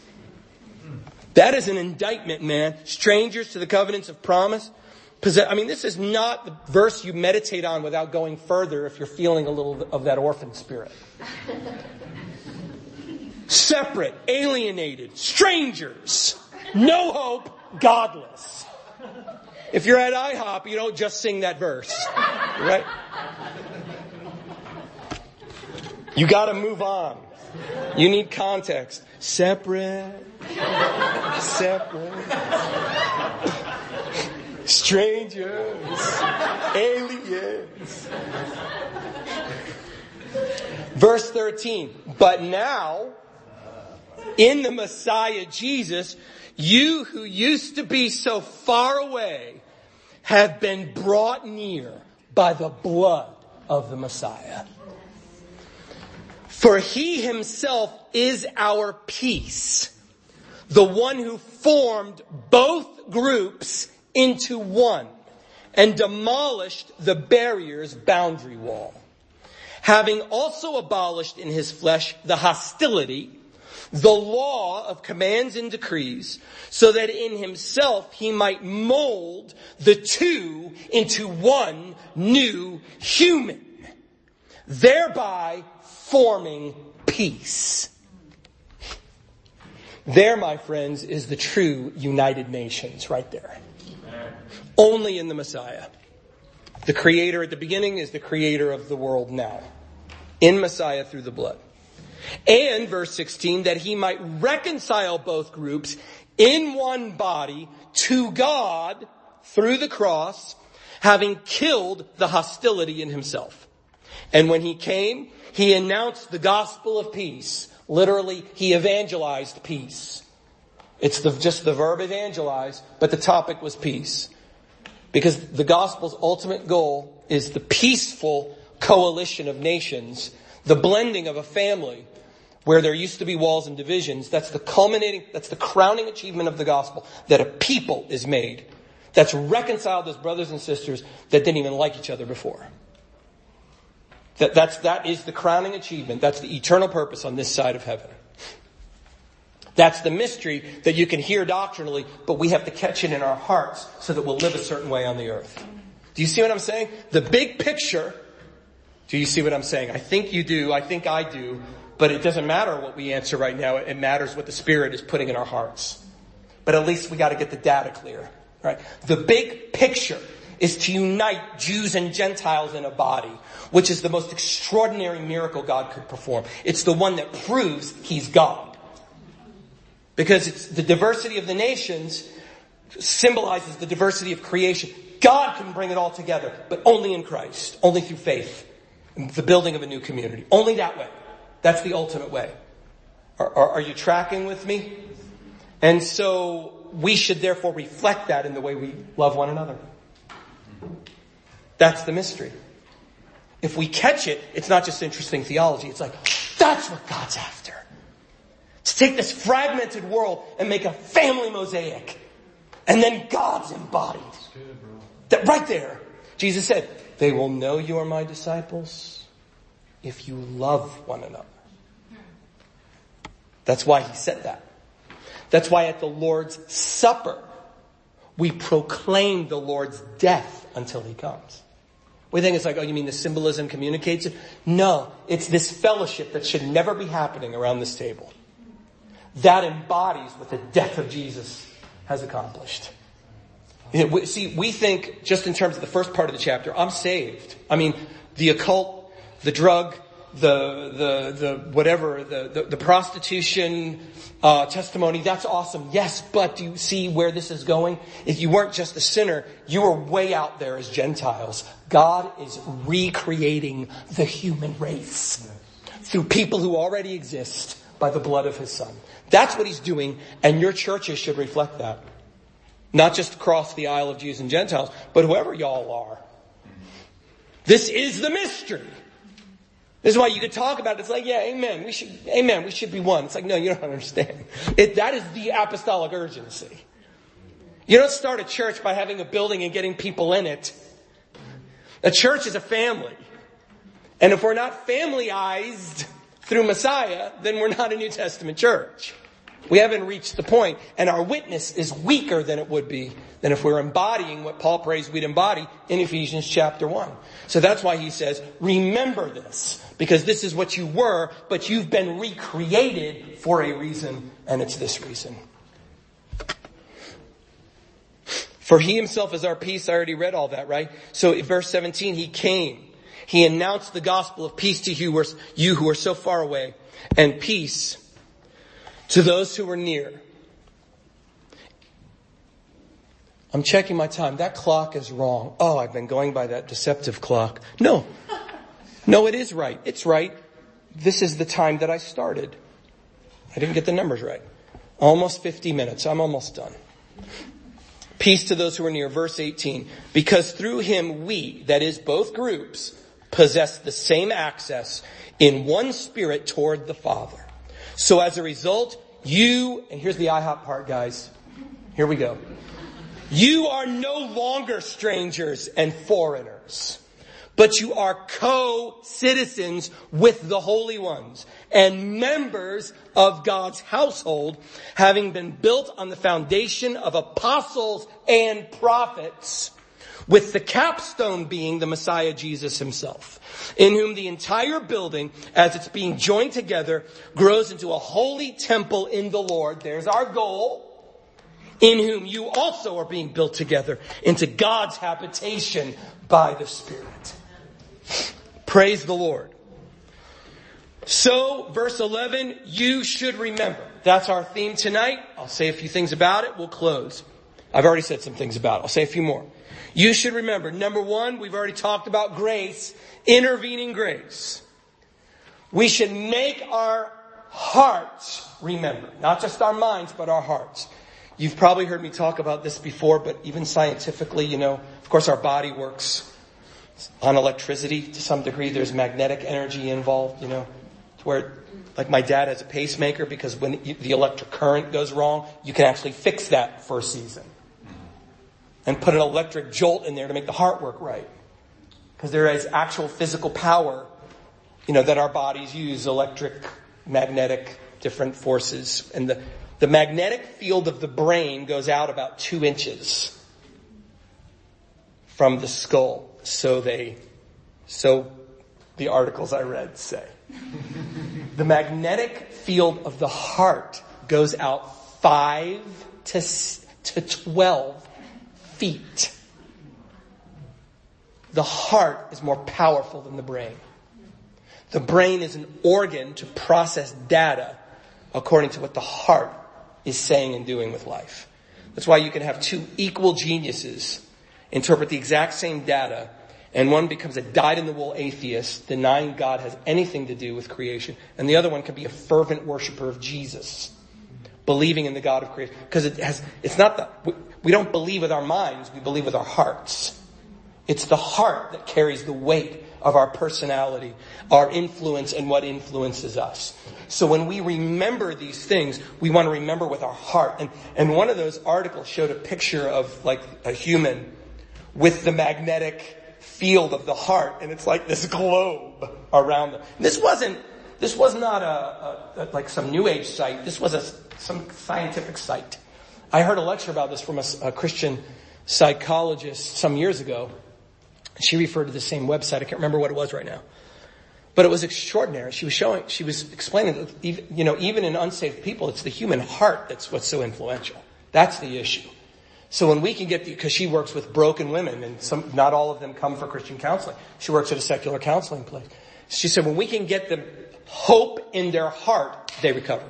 That is an indictment, man. Strangers to the covenants of promise, I mean, this is not the verse you meditate on without going further if you're feeling a little of that orphan spirit. Separate, alienated, strangers, no hope, godless. If you're at IHOP, you don't just sing that verse, right? You gotta move on. You need context. Separate, separate strangers, aliens. Verse 13, but now, in the Messiah Jesus, you who used to be so far away have been brought near by the blood of the Messiah. For he himself is our peace, the one who formed both groups into one and demolished the barrier's boundary wall. Having also abolished in his flesh the hostility, the law of commands and decrees, so that in himself he might mold the two into one new human, thereby forming peace. There, my friends, is the true United Nations right there. Only in the Messiah. The creator at the beginning is the creator of the world now. In Messiah through the blood. And verse 16, that he might reconcile both groups in one body to God through the cross, having killed the hostility in himself. And when he came, he announced the gospel of peace. Literally, he evangelized peace. It's the, just the verb evangelize, but the topic was peace. Because the gospel's ultimate goal is the peaceful coalition of nations, the blending of a family where there used to be walls and divisions. That's the culminating, that's the crowning achievement of the gospel, that a people is made that's reconciled as brothers and sisters that didn't even like each other before. That, that's, that is the crowning achievement. That's the eternal purpose on this side of heaven. That's the mystery that you can hear doctrinally, but we have to catch it in our hearts so that we'll live a certain way on the earth. Do you see what I'm saying? The big picture, do you see what I'm saying? I think you do, I think I do, but it doesn't matter what we answer right now, it matters what the Spirit is putting in our hearts. But at least we gotta get the data clear, right? The big picture is to unite Jews and Gentiles in a body, which is the most extraordinary miracle God could perform. It's the one that proves He's God. Because it's the diversity of the nations symbolizes the diversity of creation. God can bring it all together, but only in Christ, only through faith, the building of a new community. Only that way. That's the ultimate way. Are, are, are you tracking with me? And so we should therefore reflect that in the way we love one another. That's the mystery. If we catch it, it's not just interesting theology. It's like, that's what God's after. To take this fragmented world and make a family mosaic. And then God's embodied. Good, that right there, Jesus said, they will know you are my disciples if you love one another. That's why he said that. That's why at the Lord's Supper, we proclaim the Lord's death until he comes. We think it's like, oh, you mean the symbolism communicates it? No, it's this fellowship that should never be happening around this table that embodies what the death of Jesus has accomplished. See, we think just in terms of the first part of the chapter, I'm saved. I mean, the occult, the drug, the the the whatever, the the, the prostitution uh, testimony. That's awesome. Yes, but do you see where this is going? If you weren't just a sinner, you were way out there as Gentiles. God is recreating the human race through people who already exist by the blood of His Son. That's what he's doing, and your churches should reflect that. Not just across the aisle of Jews and Gentiles, but whoever y'all are. This is the mystery. This is why you could talk about it. It's like, yeah, amen. We should, amen. We should be one. It's like, no, you don't understand. It, that is the apostolic urgency. You don't start a church by having a building and getting people in it. A church is a family. And if we're not familyized, through Messiah, then we're not a New Testament church. We haven't reached the point, and our witness is weaker than it would be than if we're embodying what Paul prays we'd embody in Ephesians chapter 1. So that's why he says, remember this, because this is what you were, but you've been recreated for a reason, and it's this reason. For he himself is our peace. I already read all that, right? So verse 17, he came. He announced the gospel of peace to you, who are so far away, and peace to those who are near. I'm checking my time. That clock is wrong. Oh, I've been going by that deceptive clock. No. No, it is right. It's right. This is the time that I started. I didn't get the numbers right. Almost 50 minutes. I'm almost done. Peace to those who are near. Verse 18. Because through him we, that is both groups, possess the same access in one spirit toward the Father. So as a result, you, and here's the IHOP part, guys. Here we go. You are no longer strangers and foreigners, but you are co-citizens with the holy ones and members of God's household, having been built on the foundation of apostles and prophets, with the capstone being the Messiah Jesus himself, in whom the entire building, as it's being joined together, grows into a holy temple in the Lord. There's our goal. In whom you also are being built together into God's habitation by the Spirit. Praise the Lord. So, verse 11, you should remember. That's our theme tonight. I'll say a few things about it. We'll close. I've already said some things about it. I'll say a few more. You should remember, number one, we've already talked about grace, intervening grace. We should make our hearts remember, not just our minds, but our hearts. You've probably heard me talk about this before, but even scientifically, you know, of course our body works on electricity to some degree. There's magnetic energy involved, you know, where like my dad has a pacemaker because when the electric current goes wrong, you can actually fix that for a season and put an electric jolt in there to make the heart work right. Because there is actual physical power, you know, that our bodies use, electric, magnetic, different forces. And the, the magnetic field of the brain goes out about two inches from the skull. So they, so the articles I read say. the magnetic field of the heart goes out five to, to 12 feet. The heart is more powerful than the brain. The brain is an organ to process data according to what the heart is saying and doing with life. That's why you can have two equal geniuses interpret the exact same data and one becomes a dyed-in-the-wool atheist, denying God has anything to do with creation, and the other one can be a fervent worshiper of Jesus, believing in the God of creation. Because it has, it's not the, we don't believe with our minds, we believe with our hearts. It's the heart that carries the weight of our personality, our influence, and what influences us. So when we remember these things, we want to remember with our heart. And, and one of those articles showed a picture of like a human with the magnetic field of the heart, and it's like this globe around them. This wasn't, this was not a, a, a like some new age site. This was a, some scientific site. I heard a lecture about this from a, a Christian psychologist some years ago. She referred to the same website. I can't remember what it was right now. But it was extraordinary. She was showing, she was explaining that, even, you know, even in unsafe people, it's the human heart that's what's so influential. That's the issue. So when we can get, because she works with broken women and some, not all of them come for Christian counseling. She works at a secular counseling place. She said when we can get them hope in their heart, they recover.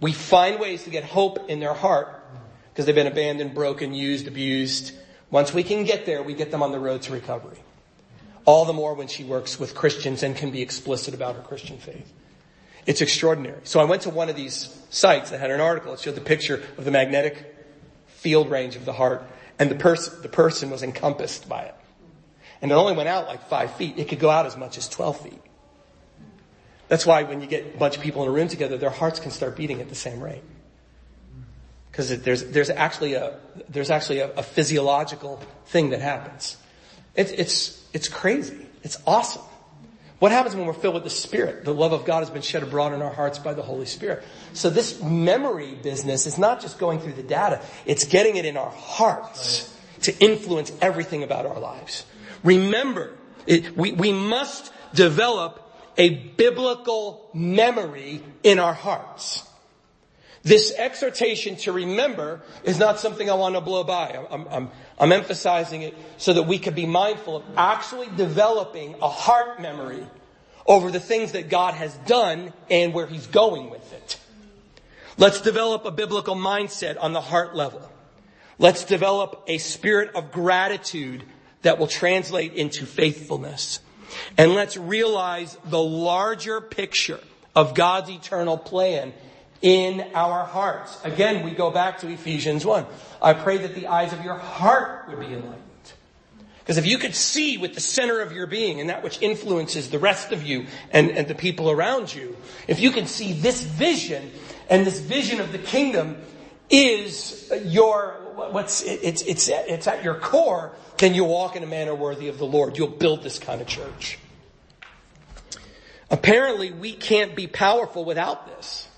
We find ways to get hope in their heart because they've been abandoned, broken, used, abused. Once we can get there, we get them on the road to recovery. All the more when she works with Christians and can be explicit about her Christian faith. It's extraordinary. So I went to one of these sites that had an article. It showed the picture of the magnetic field range of the heart and the person, the person was encompassed by it. And it only went out like five feet. It could go out as much as 12 feet. That's why when you get a bunch of people in a room together, their hearts can start beating at the same rate. Because there's, there's actually a, there's actually a, a physiological thing that happens. It's, it's, it's crazy. It's awesome. What happens when we're filled with the Spirit? The love of God has been shed abroad in our hearts by the Holy Spirit. So this memory business is not just going through the data, it's getting it in our hearts to influence everything about our lives. Remember, it, we, we must develop a biblical memory in our hearts. This exhortation to remember is not something I want to blow by. I'm, I'm, I'm emphasizing it so that we can be mindful of actually developing a heart memory over the things that God has done and where He's going with it. Let's develop a biblical mindset on the heart level. Let's develop a spirit of gratitude that will translate into faithfulness. And let's realize the larger picture of God's eternal plan in our hearts. Again, we go back to Ephesians 1. I pray that the eyes of your heart would be enlightened. Because if you could see with the center of your being and that which influences the rest of you and, and the people around you, if you can see this vision and this vision of the kingdom is your, what's, it's, it's, it's at your core, then you'll walk in a manner worthy of the Lord. You'll build this kind of church. Apparently we can't be powerful without this.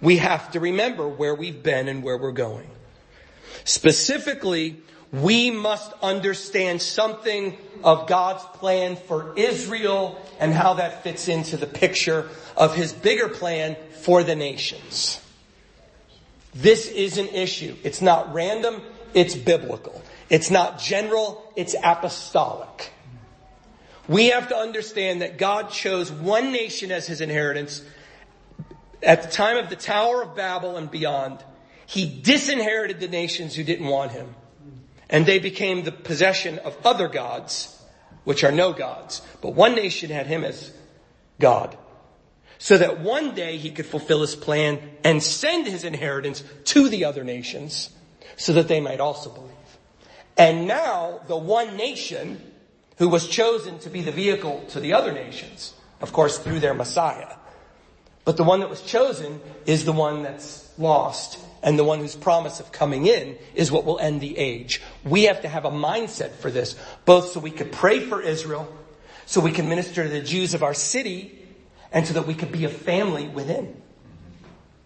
We have to remember where we've been and where we're going. Specifically, we must understand something of God's plan for Israel and how that fits into the picture of his bigger plan for the nations. This is an issue. It's not random, it's biblical. It's not general, it's apostolic. We have to understand that God chose one nation as his inheritance at the time of the Tower of Babel and beyond. He disinherited the nations who didn't want him and they became the possession of other gods, which are no gods. But one nation had him as God. So that one day he could fulfill his plan and send his inheritance to the other nations so that they might also believe. And now the one nation who was chosen to be the vehicle to the other nations, of course through their Messiah. But the one that was chosen is the one that's lost and the one whose promise of coming in is what will end the age. We have to have a mindset for this, both so we could pray for Israel, so we can minister to the Jews of our city, and so that we could be a family within.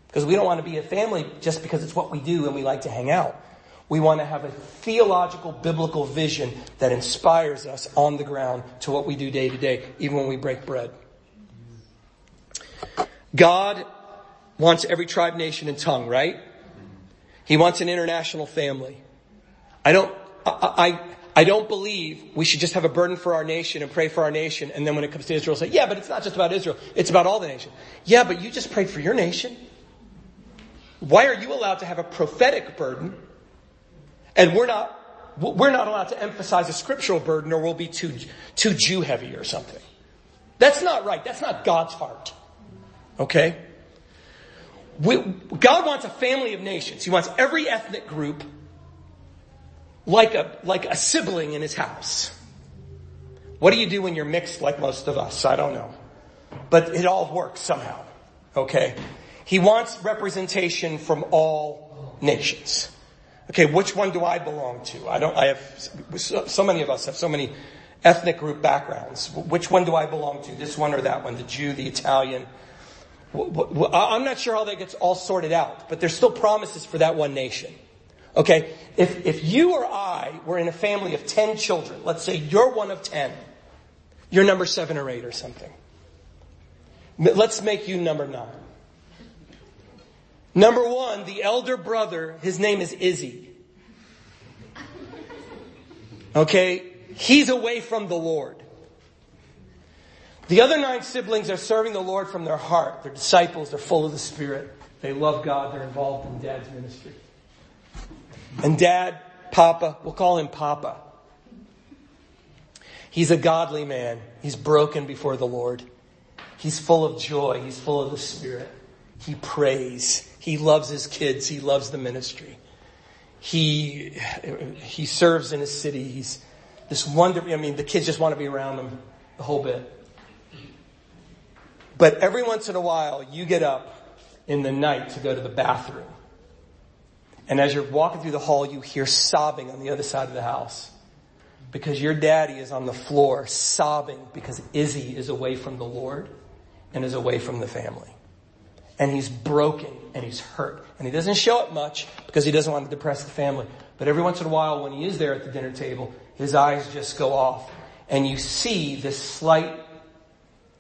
Because we don't want to be a family just because it's what we do and we like to hang out. We want to have a theological, biblical vision that inspires us on the ground to what we do day to day, even when we break bread. God wants every tribe, nation, and tongue, right? He wants an international family. I don't, I, I, I don't believe we should just have a burden for our nation and pray for our nation and then when it comes to Israel say, yeah, but it's not just about Israel. It's about all the nation. Yeah, but you just prayed for your nation. Why are you allowed to have a prophetic burden and we're not, we're not allowed to emphasize a scriptural burden or we'll be too, too Jew heavy or something. That's not right. That's not God's heart. Okay? We, God wants a family of nations. He wants every ethnic group like a, like a sibling in his house. What do you do when you're mixed like most of us? I don't know. But it all works somehow. Okay? He wants representation from all nations. Okay, which one do I belong to? I don't, I have, so many of us have so many ethnic group backgrounds. Which one do I belong to? This one or that one? The Jew, the Italian, I'm not sure how that gets all sorted out, but there's still promises for that one nation. Okay? If, if you or I were in a family of 10 children, let's say you're one of 10, you're number 7 or 8 or something. Let's make you number 9. Number 1, the elder brother, his name is Izzy. Okay? He's away from the Lord. The other nine siblings are serving the Lord from their heart. They're disciples. They're full of the Spirit. They love God. They're involved in dad's ministry. And dad, Papa, we'll call him Papa. He's a godly man. He's broken before the Lord. He's full of joy. He's full of the Spirit. He prays. He loves his kids. He loves the ministry. He, he serves in his city. He's this wonder, I mean, the kids just want to be around him the whole bit. But every once in a while, you get up in the night to go to the bathroom. And as you're walking through the hall, you hear sobbing on the other side of the house. Because your daddy is on the floor sobbing because Izzy is away from the Lord and is away from the family. And he's broken and he's hurt. And he doesn't show it much because he doesn't want to depress the family. But every once in a while when he is there at the dinner table, his eyes just go off. And you see this slight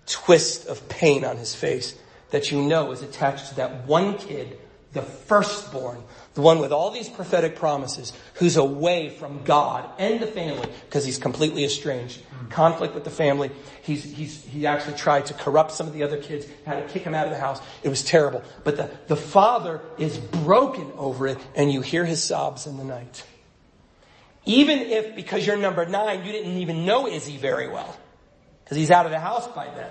twist of pain on his face that you know is attached to that one kid, the firstborn, the one with all these prophetic promises, who's away from God and the family because he's completely estranged. Conflict with the family. He's, he's, he actually tried to corrupt some of the other kids, had to kick him out of the house. It was terrible. But the, the father is broken over it and you hear his sobs in the night. Even if, because you're number nine, you didn't even know Izzy very well because he's out of the house by then.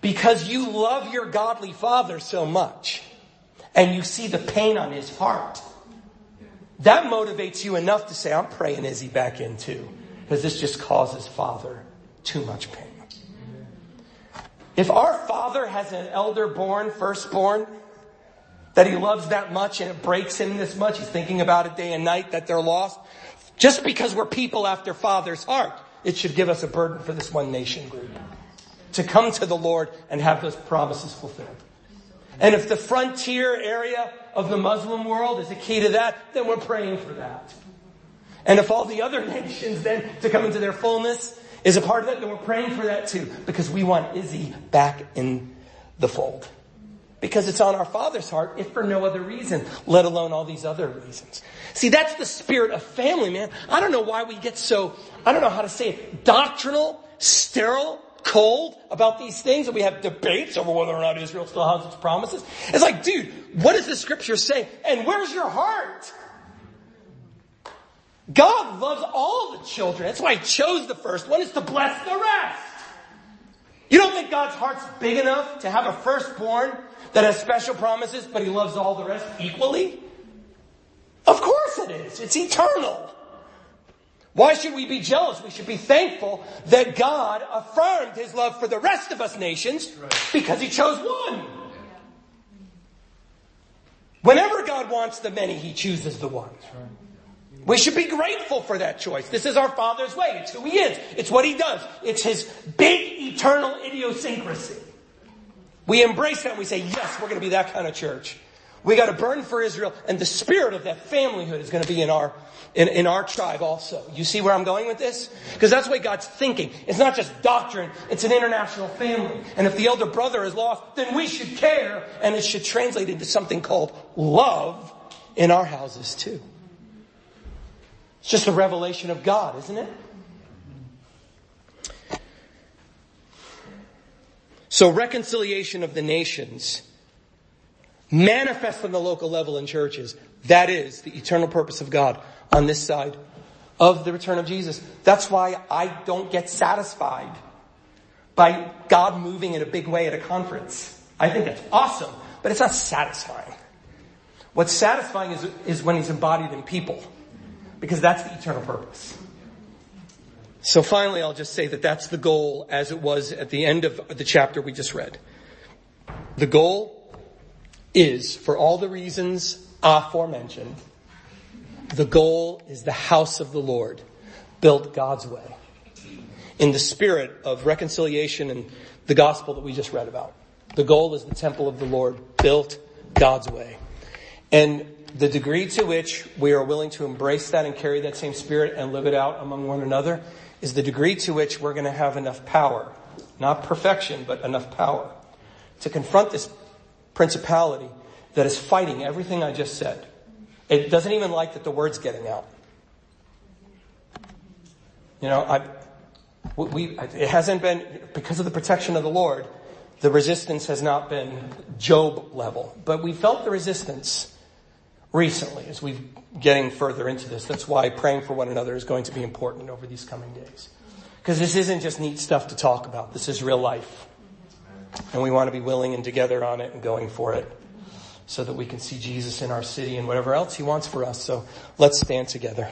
Because you love your godly father so much and you see the pain on his heart. that motivates you enough to say, I'm praying Izzy back in too. Because this just causes father too much pain. If our father has an elder born, firstborn, that he loves that much and it breaks him this much, he's thinking about it day and night that they're lost, just because we're people after father's heart, it should give us a burden for this one nation group to come to the Lord and have those promises fulfilled. And if the frontier area of the Muslim world is a key to that, then we're praying for that. And if all the other nations then to come into their fullness is a part of that, then we're praying for that too, because we want Izzy back in the fold. Because it's on our Father's heart, if for no other reason, let alone all these other reasons. See, that's the spirit of family, man. I don't know why we get so, I don't know how to say it, doctrinal, sterile, cold about these things and we have debates over whether or not Israel still has its promises. It's like, dude, what does the scripture say? And where's your heart? God loves all the children. That's why he chose the first one is to bless the rest. You don't think God's heart's big enough to have a firstborn that has special promises, but he loves all the rest equally? Of course it is. It's eternal. Why should we be jealous? We should be thankful that God affirmed his love for the rest of us nations because he chose one. Whenever God wants the many, he chooses the one. We should be grateful for that choice. This is our Father's way. It's who He is. It's what He does. It's His big eternal idiosyncrasy. We embrace that and we say, yes, we're going to be that kind of church. We got to burn for Israel and the spirit of that familyhood is going to be in our, in, in our tribe also. You see where I'm going with this? Because that's the way God's thinking. It's not just doctrine, it's an international family. And if the elder brother is lost, then we should care and it should translate into something called love in our houses too. It's just a revelation of God, isn't it? So reconciliation of the nations manifest on the local level in churches. That is the eternal purpose of God on this side of the return of Jesus. That's why I don't get satisfied by God moving in a big way at a conference. I think that's awesome, but it's not satisfying. What's satisfying is, is when he's embodied in people, because that's the eternal purpose. So finally, I'll just say that that's the goal as it was at the end of the chapter we just read. The goal is, for all the reasons aforementioned, the goal is the house of the Lord, built God's way, in the spirit of reconciliation and the gospel that we just read about. The goal is the temple of the Lord, built God's way. And the degree to which we are willing to embrace that and carry that same spirit and live it out among one another is the degree to which we're going to have enough power, not perfection, but enough power to confront this principality that is fighting everything I just said. It doesn't even like that the word's getting out. You know, I, we, it hasn't been, because of the protection of the Lord, the resistance has not been Job level. But we felt the resistance recently as we're getting further into this. That's why praying for one another is going to be important over these coming days. Because this isn't just neat stuff to talk about. This is real life. And we want to be willing and together on it and going for it so that we can see Jesus in our city and whatever else he wants for us. So let's stand together.